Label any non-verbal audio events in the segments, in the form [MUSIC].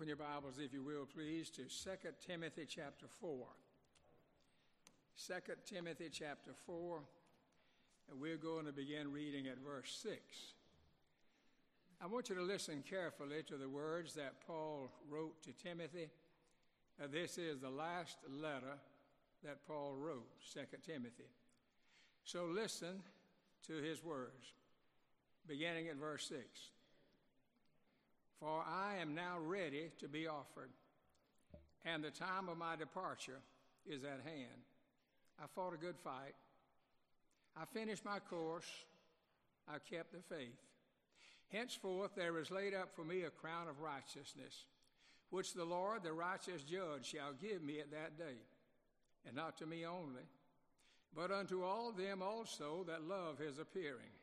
Open your Bibles, if you will, please, to 2 Timothy chapter 4. 2 Timothy chapter 4, and we're going to begin reading at verse 6. I want you to listen carefully to the words that Paul wrote to Timothy. Uh, this is the last letter that Paul wrote, 2 Timothy. So listen to his words, beginning at verse 6. For I am now ready to be offered, and the time of my departure is at hand. I fought a good fight. I finished my course. I kept the faith. Henceforth, there is laid up for me a crown of righteousness, which the Lord, the righteous judge, shall give me at that day, and not to me only, but unto all them also that love his appearing.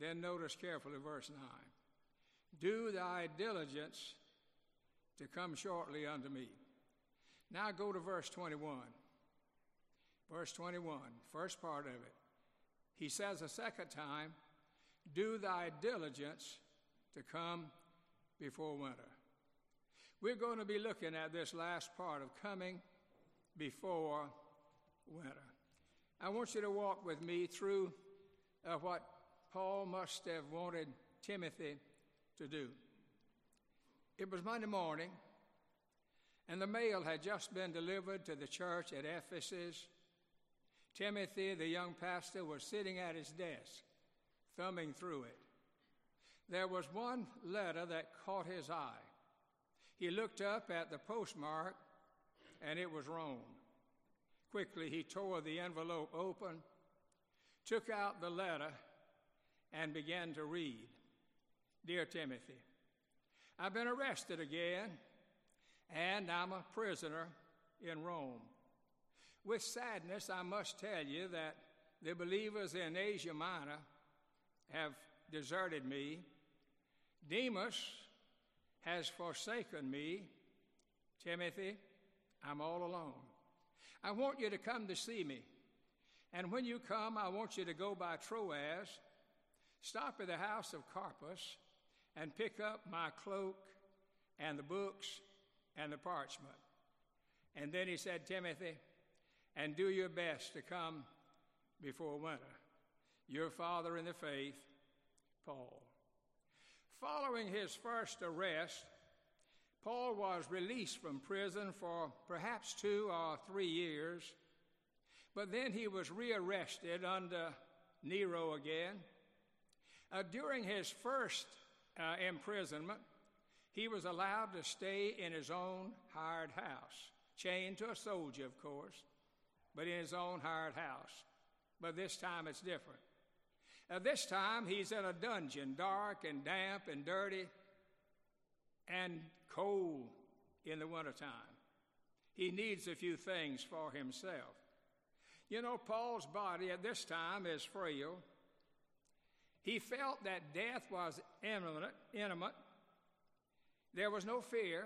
Then notice carefully verse 9 Do thy diligence to come shortly unto me. Now go to verse 21. Verse 21, first part of it. He says a second time, Do thy diligence to come before winter. We're going to be looking at this last part of coming before winter. I want you to walk with me through uh, what Paul must have wanted Timothy to do. It was Monday morning, and the mail had just been delivered to the church at Ephesus. Timothy, the young pastor, was sitting at his desk, thumbing through it. There was one letter that caught his eye. He looked up at the postmark, and it was Rome. Quickly, he tore the envelope open, took out the letter, and began to read Dear Timothy, I've been arrested again, and I'm a prisoner in Rome. With sadness, I must tell you that the believers in Asia Minor have deserted me. Demas has forsaken me. Timothy, I'm all alone. I want you to come to see me. And when you come, I want you to go by Troas, stop at the house of Carpus, and pick up my cloak and the books and the parchment. And then he said, Timothy, and do your best to come before winter. Your father in the faith, Paul. Following his first arrest, Paul was released from prison for perhaps two or three years, but then he was rearrested under Nero again. Uh, during his first uh, imprisonment, he was allowed to stay in his own hired house, chained to a soldier, of course but in his own hired house. But this time it's different. Now, this time he's in a dungeon, dark and damp and dirty and cold in the wintertime. He needs a few things for himself. You know, Paul's body at this time is frail. He felt that death was imminent. imminent. There was no fear,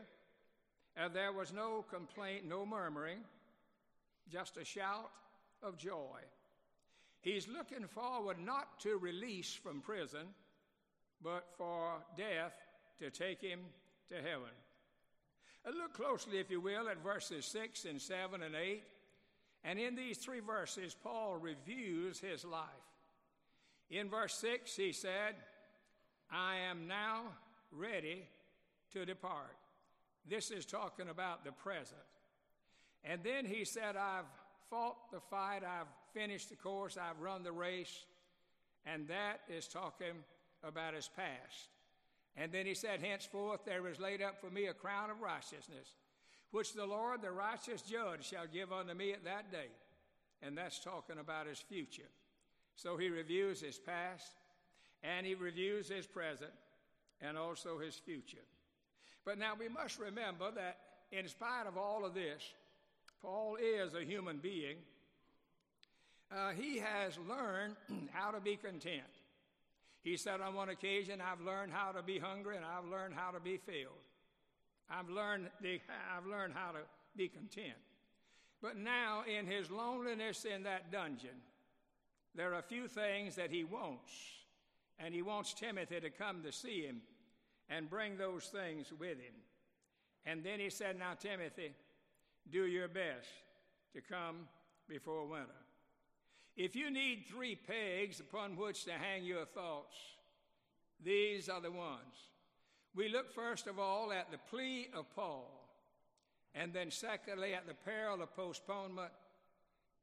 and there was no complaint, no murmuring just a shout of joy. He's looking forward not to release from prison, but for death to take him to heaven. And look closely, if you will, at verses 6 and 7 and 8. And in these three verses, Paul reviews his life. In verse 6, he said, I am now ready to depart. This is talking about the present. And then he said, I've fought the fight, I've finished the course, I've run the race. And that is talking about his past. And then he said, Henceforth there is laid up for me a crown of righteousness, which the Lord, the righteous judge, shall give unto me at that day. And that's talking about his future. So he reviews his past, and he reviews his present, and also his future. But now we must remember that in spite of all of this, Paul is a human being. Uh, he has learned [CLEARS THROAT] how to be content. He said on one occasion, I've learned how to be hungry and I've learned how to be filled. I've learned, the, I've learned how to be content. But now, in his loneliness in that dungeon, there are a few things that he wants. And he wants Timothy to come to see him and bring those things with him. And then he said, Now, Timothy, do your best to come before winter. If you need three pegs upon which to hang your thoughts, these are the ones. We look first of all at the plea of Paul, and then secondly at the peril of postponement,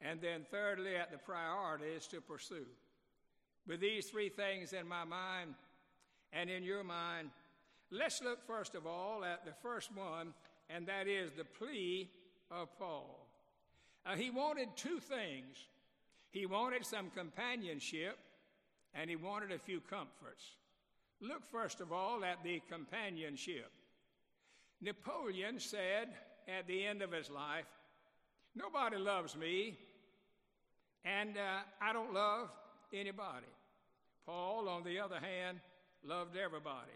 and then thirdly at the priorities to pursue. With these three things in my mind and in your mind, let's look first of all at the first one, and that is the plea of Paul. Uh, he wanted two things he wanted some companionship, and he wanted a few comforts. Look first of all at the companionship. Napoleon said at the end of his life, Nobody loves me, and uh, I don't love anybody. Paul, on the other hand, loved everybody.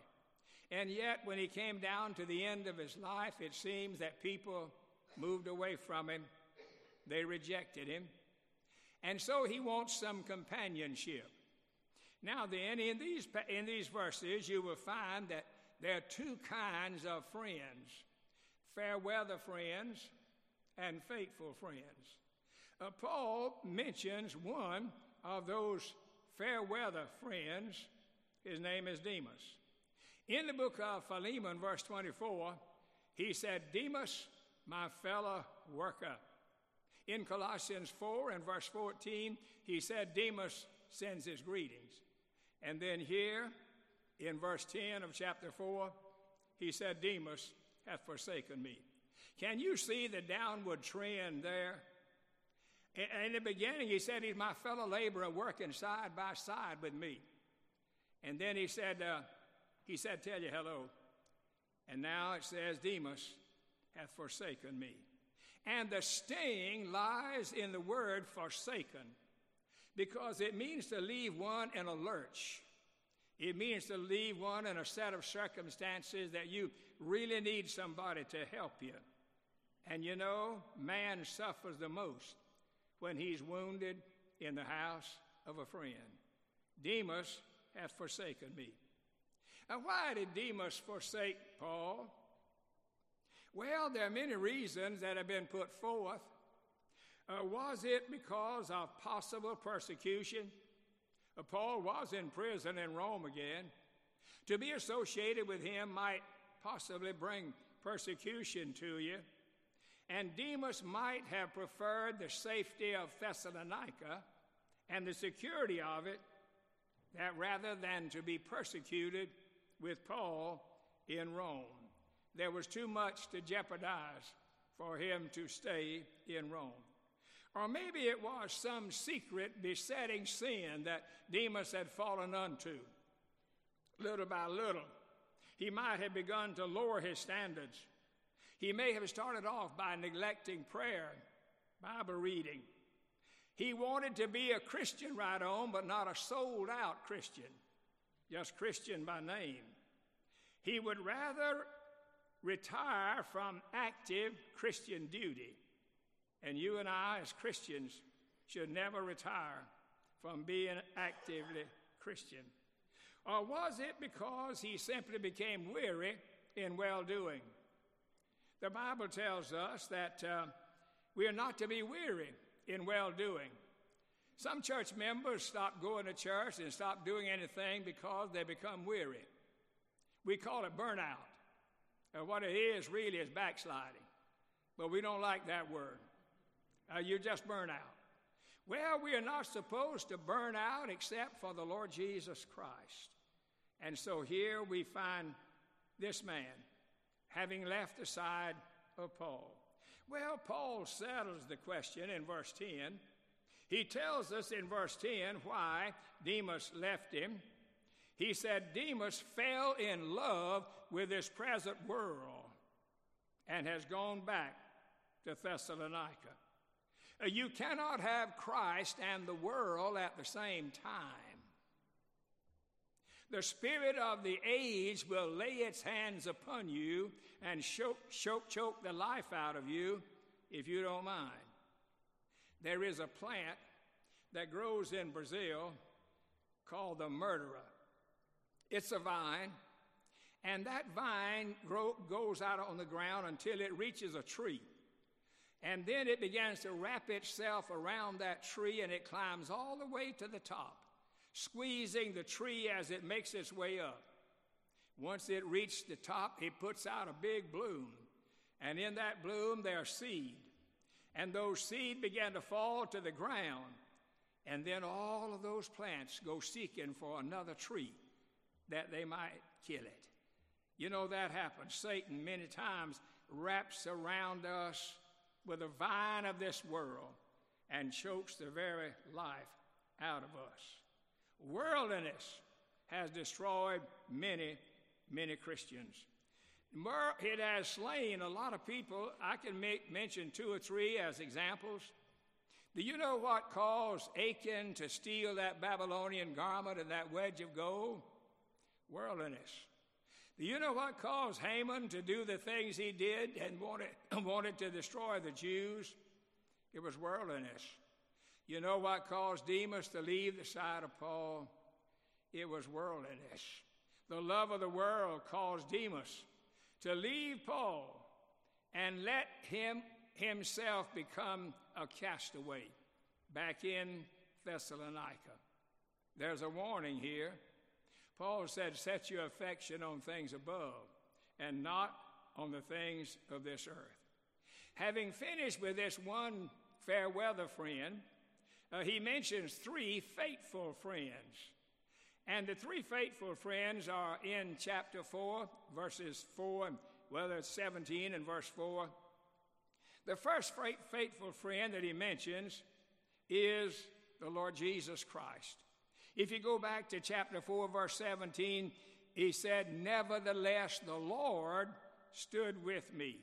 And yet, when he came down to the end of his life, it seems that people moved away from him, they rejected him. And so he wants some companionship. Now, then, in these, in these verses, you will find that there are two kinds of friends fair weather friends and faithful friends. Uh, Paul mentions one of those fair weather friends. His name is Demas. In the book of Philemon, verse 24, he said, Demas, my fellow worker. In Colossians 4 and verse 14, he said, Demas sends his greetings. And then here in verse 10 of chapter 4, he said, Demas hath forsaken me. Can you see the downward trend there? In the beginning, he said, He's my fellow laborer working side by side with me. And then he said, uh, He said, Tell you hello. And now it says, Demas hath forsaken me. And the sting lies in the word forsaken because it means to leave one in a lurch. It means to leave one in a set of circumstances that you really need somebody to help you. And you know, man suffers the most when he's wounded in the house of a friend. Demas hath forsaken me. Now, why did Demas forsake Paul? Well, there are many reasons that have been put forth. Uh, was it because of possible persecution? Uh, Paul was in prison in Rome again. To be associated with him might possibly bring persecution to you. And Demas might have preferred the safety of Thessalonica and the security of it that rather than to be persecuted with Paul in Rome there was too much to jeopardize for him to stay in Rome. Or maybe it was some secret besetting sin that Demas had fallen unto. Little by little, he might have begun to lower his standards. He may have started off by neglecting prayer, Bible reading. He wanted to be a Christian right on, but not a sold out Christian, just Christian by name. He would rather retire from active Christian duty. And you and I, as Christians, should never retire from being actively Christian. Or was it because he simply became weary in well doing? The Bible tells us that uh, we are not to be weary in well doing. Some church members stop going to church and stop doing anything because they become weary. We call it burnout. And what it is really is backsliding. But we don't like that word. Uh, you just burn out. Well, we are not supposed to burn out except for the Lord Jesus Christ. And so here we find this man having left the side of Paul. Well, Paul settles the question in verse 10. He tells us in verse 10 why Demas left him. He said, Demas fell in love with this present world and has gone back to Thessalonica. Uh, you cannot have Christ and the world at the same time. The spirit of the age will lay its hands upon you and choke, choke, choke the life out of you if you don't mind. There is a plant that grows in Brazil called the murderer. It's a vine And that vine grow, goes out on the ground until it reaches a tree. And then it begins to wrap itself around that tree and it climbs all the way to the top, squeezing the tree as it makes its way up. Once it reaches the top, it puts out a big bloom. And in that bloom, there's seed. And those seed begin to fall to the ground. And then all of those plants go seeking for another tree that they might kill it. You know, that happens. Satan many times wraps around us with a vine of this world and chokes the very life out of us. Worldliness has destroyed many, many Christians. It has slain a lot of people. I can make, mention two or three as examples. Do you know what caused Achan to steal that Babylonian garment and that wedge of gold? Worldliness. Do you know what caused Haman to do the things he did and wanted, [CLEARS THROAT] wanted to destroy the Jews? It was worldliness. You know what caused Demas to leave the side of Paul? It was worldliness. The love of the world caused Demas to leave Paul and let him himself become a castaway back in Thessalonica. There's a warning here. Paul said, Set your affection on things above and not on the things of this earth. Having finished with this one fair weather friend, uh, he mentions three faithful friends. And the three faithful friends are in chapter 4, verses 4, and whether it's 17 and verse 4. The first faithful friend that he mentions is the Lord Jesus Christ. If you go back to chapter 4, verse 17, he said, Nevertheless, the Lord stood with me.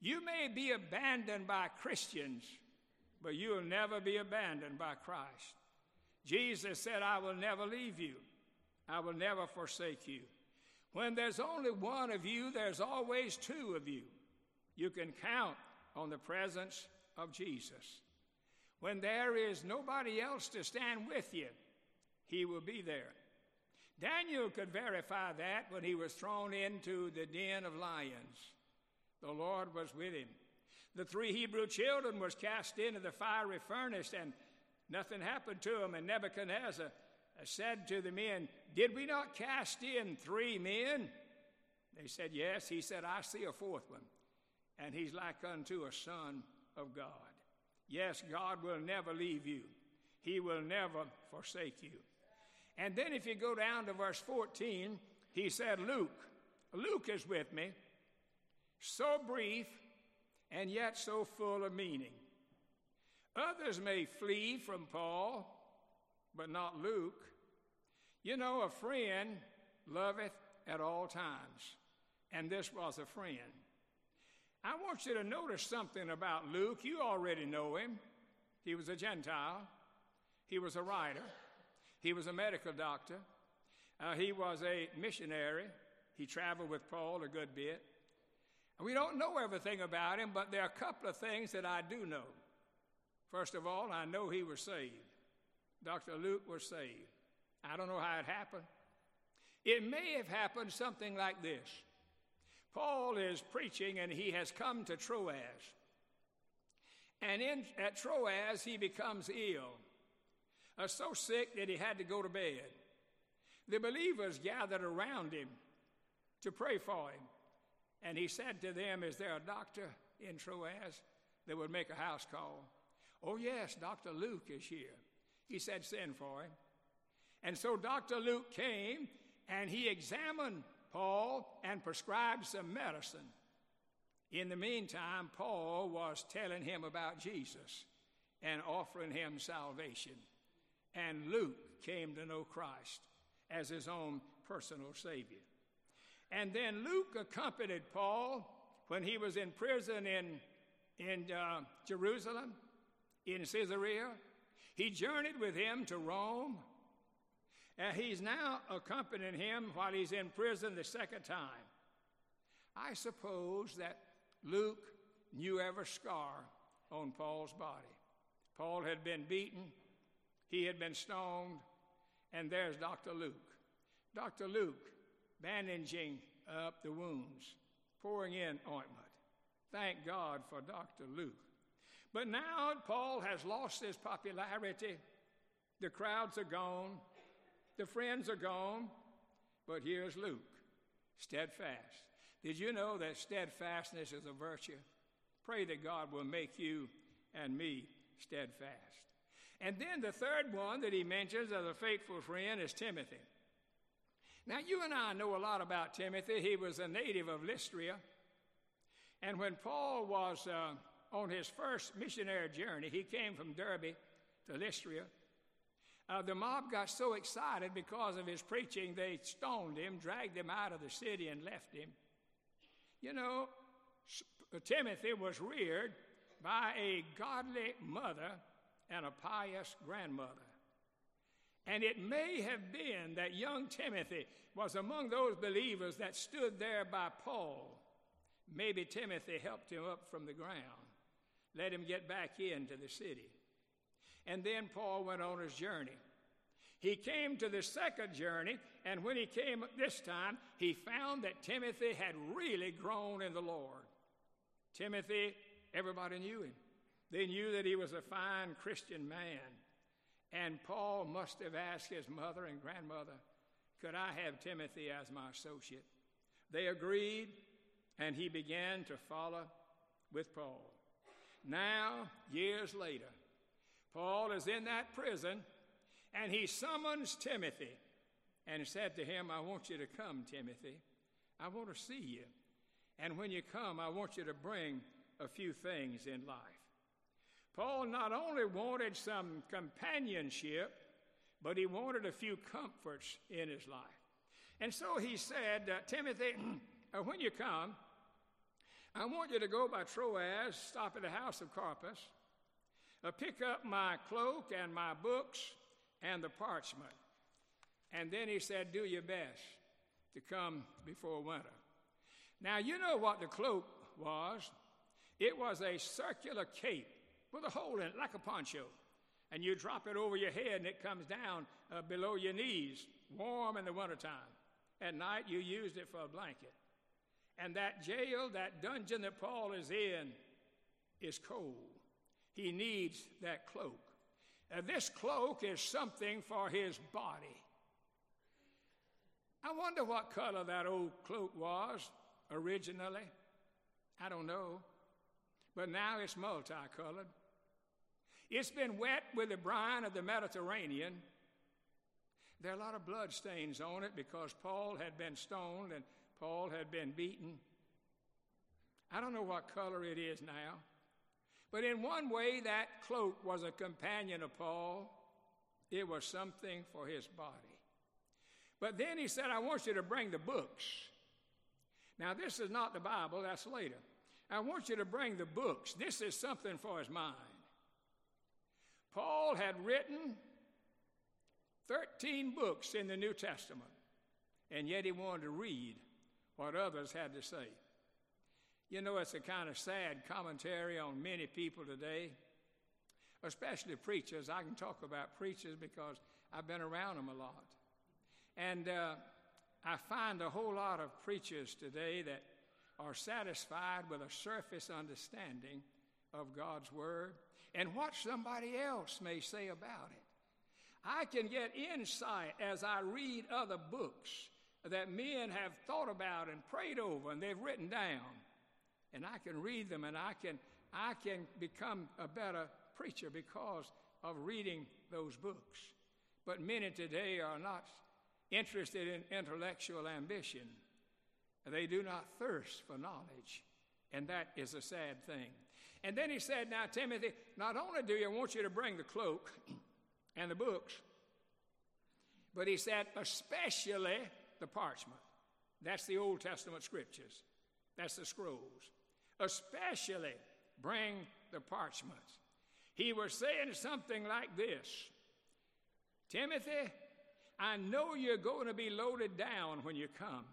You may be abandoned by Christians, but you will never be abandoned by Christ. Jesus said, I will never leave you, I will never forsake you. When there's only one of you, there's always two of you. You can count on the presence of Jesus. When there is nobody else to stand with you, he will be there. Daniel could verify that when he was thrown into the den of lions. The Lord was with him. The three Hebrew children was cast into the fiery furnace and nothing happened to them. And Nebuchadnezzar said to the men, Did we not cast in three men? They said, Yes. He said, I see a fourth one, and he's like unto a son of God. Yes, God will never leave you, He will never forsake you. And then if you go down to verse 14, he said, Luke, Luke is with me, so brief and yet so full of meaning. Others may flee from Paul, but not Luke. You know, a friend loveth at all times, and this was a friend. I want you to notice something about Luke. You already know him. He was a Gentile, he was a writer. He was a medical doctor. Uh, he was a missionary. He traveled with Paul a good bit. We don't know everything about him, but there are a couple of things that I do know. First of all, I know he was saved. Dr. Luke was saved. I don't know how it happened. It may have happened something like this Paul is preaching and he has come to Troas. And in, at Troas, he becomes ill uh, so sick that he had to go to bed. The believers gathered around him to pray for him. And he said to them, Is there a doctor in Troas that would make a house call? Oh, yes, Dr. Luke is here. He said, Send for him. And so Dr. Luke came and he examined Paul and prescribed some medicine. In the meantime, Paul was telling him about Jesus and offering him salvation and Luke came to know Christ as his own personal Savior. And then Luke accompanied Paul when he was in prison in, in uh, Jerusalem, in Caesarea. He journeyed with him to Rome. And he's now accompanying him while he's in prison the second time. I suppose that Luke knew every scar on Paul's body. Paul had been beaten, he had been stoned, and there's Dr. Luke. Dr. Luke bandaging up the wounds, pouring in ointment. Thank God for Dr. Luke. But now Paul has lost his popularity. The crowds are gone, the friends are gone, but here's Luke, steadfast. Did you know that steadfastness is a virtue? Pray that God will make you and me steadfast. And then the third one that he mentions as a faithful friend is Timothy. Now, you and I know a lot about Timothy. He was a native of Lystra. And when Paul was uh, on his first missionary journey, he came from Derbe to Lystra. Uh, the mob got so excited because of his preaching, they stoned him, dragged him out of the city, and left him. You know, Timothy was reared by a godly mother and a pious grandmother. And it may have been that young Timothy was among those believers that stood there by Paul. Maybe Timothy helped him up from the ground, let him get back into the city. And then Paul went on his journey. He came to the second journey, and when he came this time, he found that Timothy had really grown in the Lord. Timothy, everybody knew him. They knew that he was a fine Christian man. And Paul must have asked his mother and grandmother, Could I have Timothy as my associate? They agreed, and he began to follow with Paul. Now, years later, Paul is in that prison, and he summons Timothy and said to him, I want you to come, Timothy. I want to see you. And when you come, I want you to bring a few things in life. Paul not only wanted some companionship, but he wanted a few comforts in his life. And so he said, uh, Timothy, [CLEARS THROAT] uh, when you come, I want you to go by Troas, stop at the house of Carpus, uh, pick up my cloak and my books and the parchment. And then he said, Do your best to come before winter. Now, you know what the cloak was it was a circular cape with a hole in it, like a poncho. And you drop it over your head and it comes down uh, below your knees, warm in the wintertime. At night, you used it for a blanket. And that jail, that dungeon that Paul is in, is cold. He needs that cloak. Uh, this cloak is something for his body. I wonder what color that old cloak was originally. I don't know. But now it's multicolored. It's been wet with the brine of the Mediterranean. There are a lot of blood stains on it because Paul had been stoned and Paul had been beaten. I don't know what color it is now. But in one way, that cloak was a companion of Paul. It was something for his body. But then he said, I want you to bring the books. Now, this is not the Bible, that's later. I want you to bring the books. This is something for his mind. Paul had written 13 books in the New Testament, and yet he wanted to read what others had to say. You know, it's a kind of sad commentary on many people today, especially preachers. I can talk about preachers because I've been around them a lot. And uh, I find a whole lot of preachers today that are satisfied with a surface understanding of God's Word and what somebody else may say about it. I can get insight as I read other books that men have thought about and prayed over and they've written down. And I can read them and I can, I can become a better preacher because of reading those books. But many today are not interested in intellectual ambition. They do not thirst for knowledge. And that is a sad thing. And then he said, Now, Timothy, not only do I want you to bring the cloak and the books, but he said, especially the parchment. That's the Old Testament scriptures, that's the scrolls. Especially bring the parchments. He was saying something like this Timothy, I know you're going to be loaded down when you come.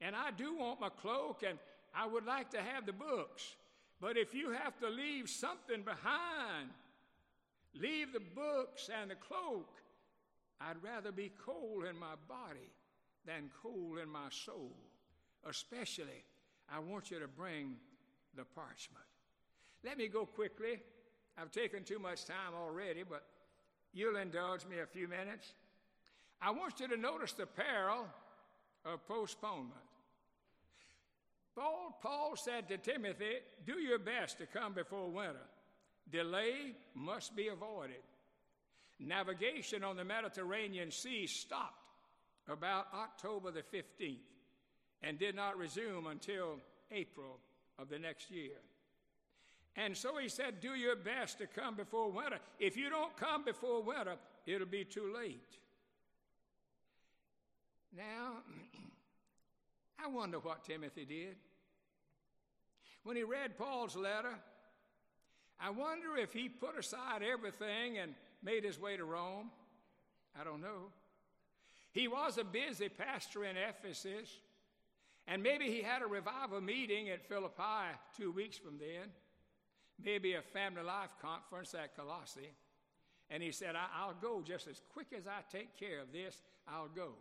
And I do want my cloak and I would like to have the books. But if you have to leave something behind, leave the books and the cloak, I'd rather be cold in my body than cold in my soul. Especially, I want you to bring the parchment. Let me go quickly. I've taken too much time already, but you'll indulge me a few minutes. I want you to notice the peril of postponement. Paul, Paul said to Timothy, Do your best to come before winter. Delay must be avoided. Navigation on the Mediterranean Sea stopped about October the 15th and did not resume until April of the next year. And so he said, Do your best to come before winter. If you don't come before winter, it'll be too late. Now, [CLEARS THROAT] I wonder what Timothy did. When he read Paul's letter, I wonder if he put aside everything and made his way to Rome. I don't know. He was a busy pastor in Ephesus, and maybe he had a revival meeting at Philippi two weeks from then, maybe a family life conference at Colossae. And he said, I'll go just as quick as I take care of this, I'll go.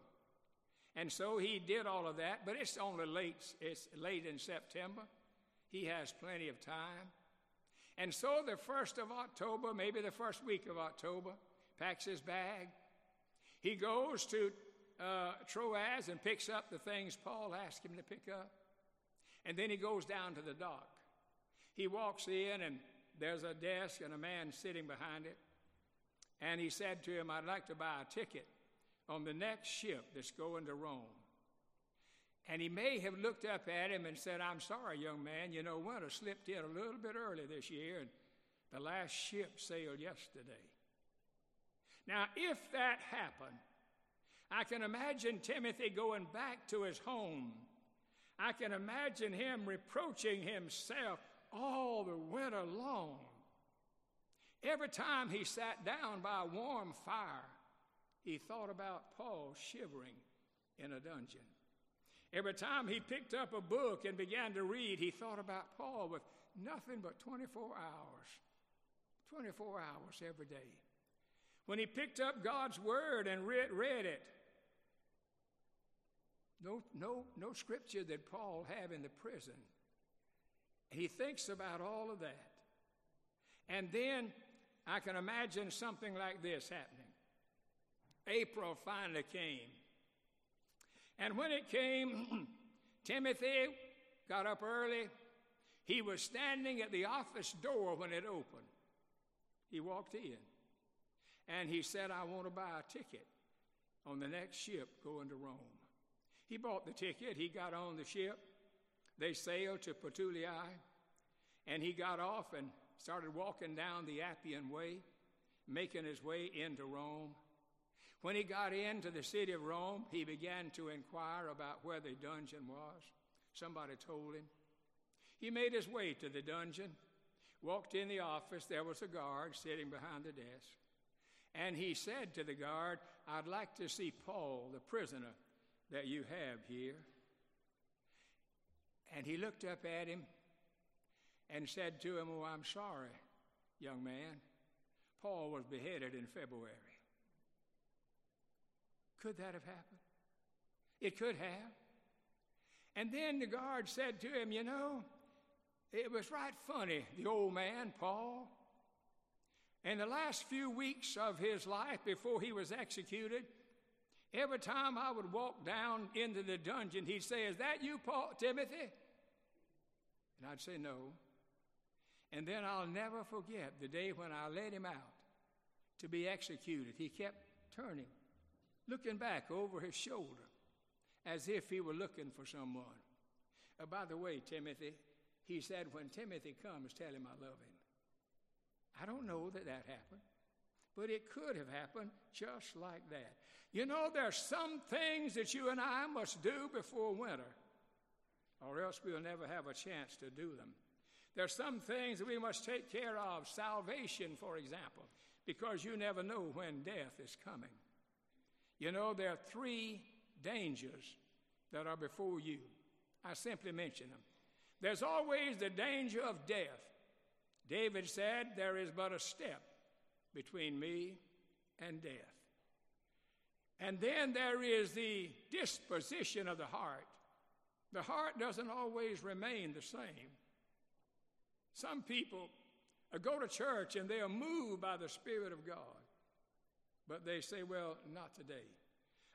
And so he did all of that, but it's only late, it's late in September. He has plenty of time. And so the first of October, maybe the first week of October, packs his bag. He goes to uh, Troas and picks up the things Paul asked him to pick up. And then he goes down to the dock. He walks in, and there's a desk and a man sitting behind it. And he said to him, I'd like to buy a ticket on the next ship that's going to Rome. And he may have looked up at him and said, I'm sorry, young man, you know, winter slipped in a little bit early this year, and the last ship sailed yesterday. Now, if that happened, I can imagine Timothy going back to his home. I can imagine him reproaching himself all the winter long. Every time he sat down by a warm fire, he thought about Paul shivering in a dungeon. Every time he picked up a book and began to read, he thought about Paul with nothing but 24 hours. 24 hours every day. When he picked up God's word and read, read it, no, no, no scripture that Paul have in the prison. He thinks about all of that. And then I can imagine something like this happening. April finally came. And when it came, [CLEARS THROAT] Timothy got up early. He was standing at the office door when it opened. He walked in and he said, I want to buy a ticket on the next ship going to Rome. He bought the ticket, he got on the ship. They sailed to Puteoli, and he got off and started walking down the Appian Way, making his way into Rome. When he got into the city of Rome, he began to inquire about where the dungeon was. Somebody told him. He made his way to the dungeon, walked in the office. There was a guard sitting behind the desk. And he said to the guard, I'd like to see Paul, the prisoner that you have here. And he looked up at him and said to him, Oh, I'm sorry, young man. Paul was beheaded in February. Could that have happened? It could have. And then the guard said to him, You know, it was right funny, the old man, Paul. In the last few weeks of his life before he was executed, every time I would walk down into the dungeon, he'd say, Is that you, Paul, Timothy? And I'd say, No. And then I'll never forget the day when I let him out to be executed. He kept turning looking back over his shoulder as if he were looking for someone. Uh, by the way, Timothy, he said, when Timothy comes, tell him I love him. I don't know that that happened, but it could have happened just like that. You know, there's some things that you and I must do before winter, or else we'll never have a chance to do them. There's some things that we must take care of, salvation, for example, because you never know when death is coming. You know, there are three dangers that are before you. I simply mention them. There's always the danger of death. David said, There is but a step between me and death. And then there is the disposition of the heart. The heart doesn't always remain the same. Some people uh, go to church and they are moved by the Spirit of God, but they say, Well, not today.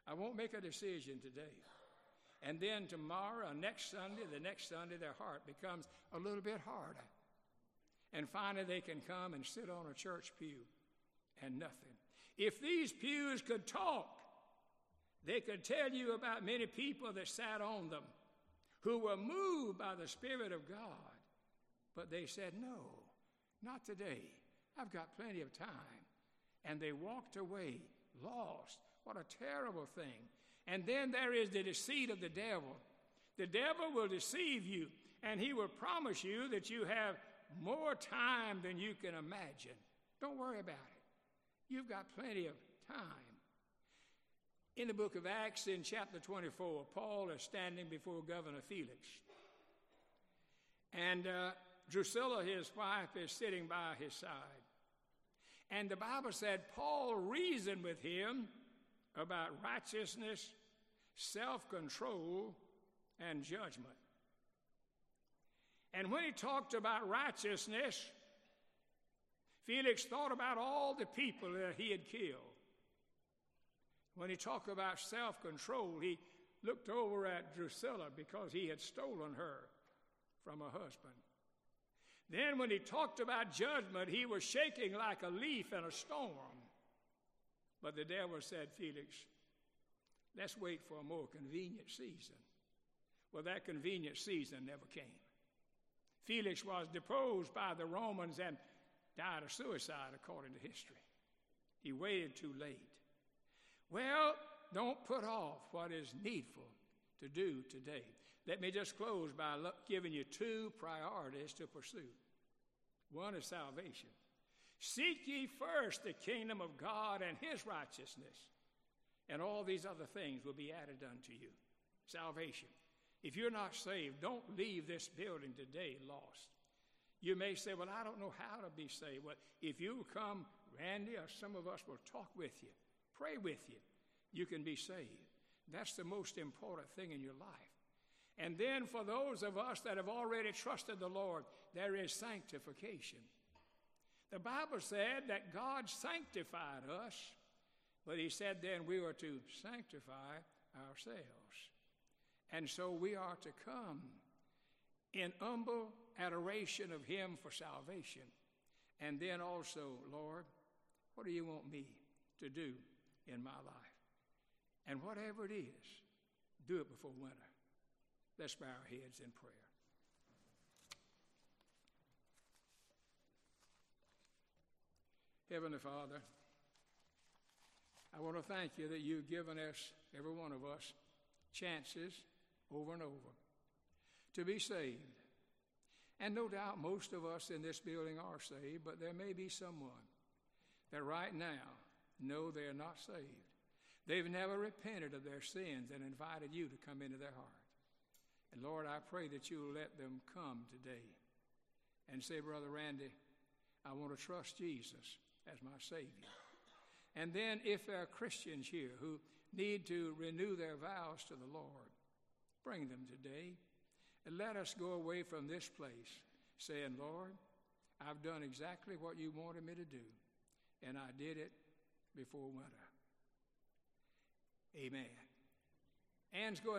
I won't make a decision today. And then tomorrow, next Sunday, the next Sunday, their heart becomes a little bit harder. And finally, they can come and sit on a church pew and nothing. If these pews could talk, they could tell you about many people that sat on them who were moved by the Spirit of God. But they said, No, not today. I've got plenty of time. And they walked away lost. What a terrible thing. And then there is the deceit of the devil. The devil will deceive you, and he will promise you that you have more time than you can imagine. Don't worry about it. You've got plenty of time. In the book of Acts, in chapter 24, Paul is standing before Governor Felix. And uh, Drusilla, his wife, is sitting by his side. And the Bible said Paul reasoned with him about righteousness, self control, and judgment. And when he talked about righteousness, Felix thought about all the people that he had killed. When he talked about self control, he looked over at Drusilla because he had stolen her from her husband. Then, when he talked about judgment, he was shaking like a leaf in a storm. But the devil said, Felix, let's wait for a more convenient season. Well, that convenient season never came. Felix was deposed by the Romans and died of suicide, according to history. He waited too late. Well, don't put off what is needful to do today. Let me just close by giving you two priorities to pursue. One is salvation. Seek ye first the kingdom of God and his righteousness, and all these other things will be added unto you. Salvation. If you're not saved, don't leave this building today lost. You may say, Well, I don't know how to be saved. Well, if you come, Randy or some of us will talk with you, pray with you, you can be saved. That's the most important thing in your life. And then for those of us that have already trusted the Lord, there is sanctification. The Bible said that God sanctified us, but He said then we were to sanctify ourselves. And so we are to come in humble adoration of Him for salvation. And then also, Lord, what do you want me to do in my life? And whatever it is, do it before winter. Let's bow our heads in prayer. Heavenly Father, I want to thank you that you've given us, every one of us, chances over and over to be saved. And no doubt most of us in this building are saved, but there may be someone that right now know they are not saved. They've never repented of their sins and invited you to come into their heart. And Lord, I pray that you'll let them come today and say, Brother Randy, I want to trust Jesus as my Savior. And then, if there are Christians here who need to renew their vows to the Lord, bring them today. And let us go away from this place saying, Lord, I've done exactly what you wanted me to do, and I did it before winter. Amen. Ann's going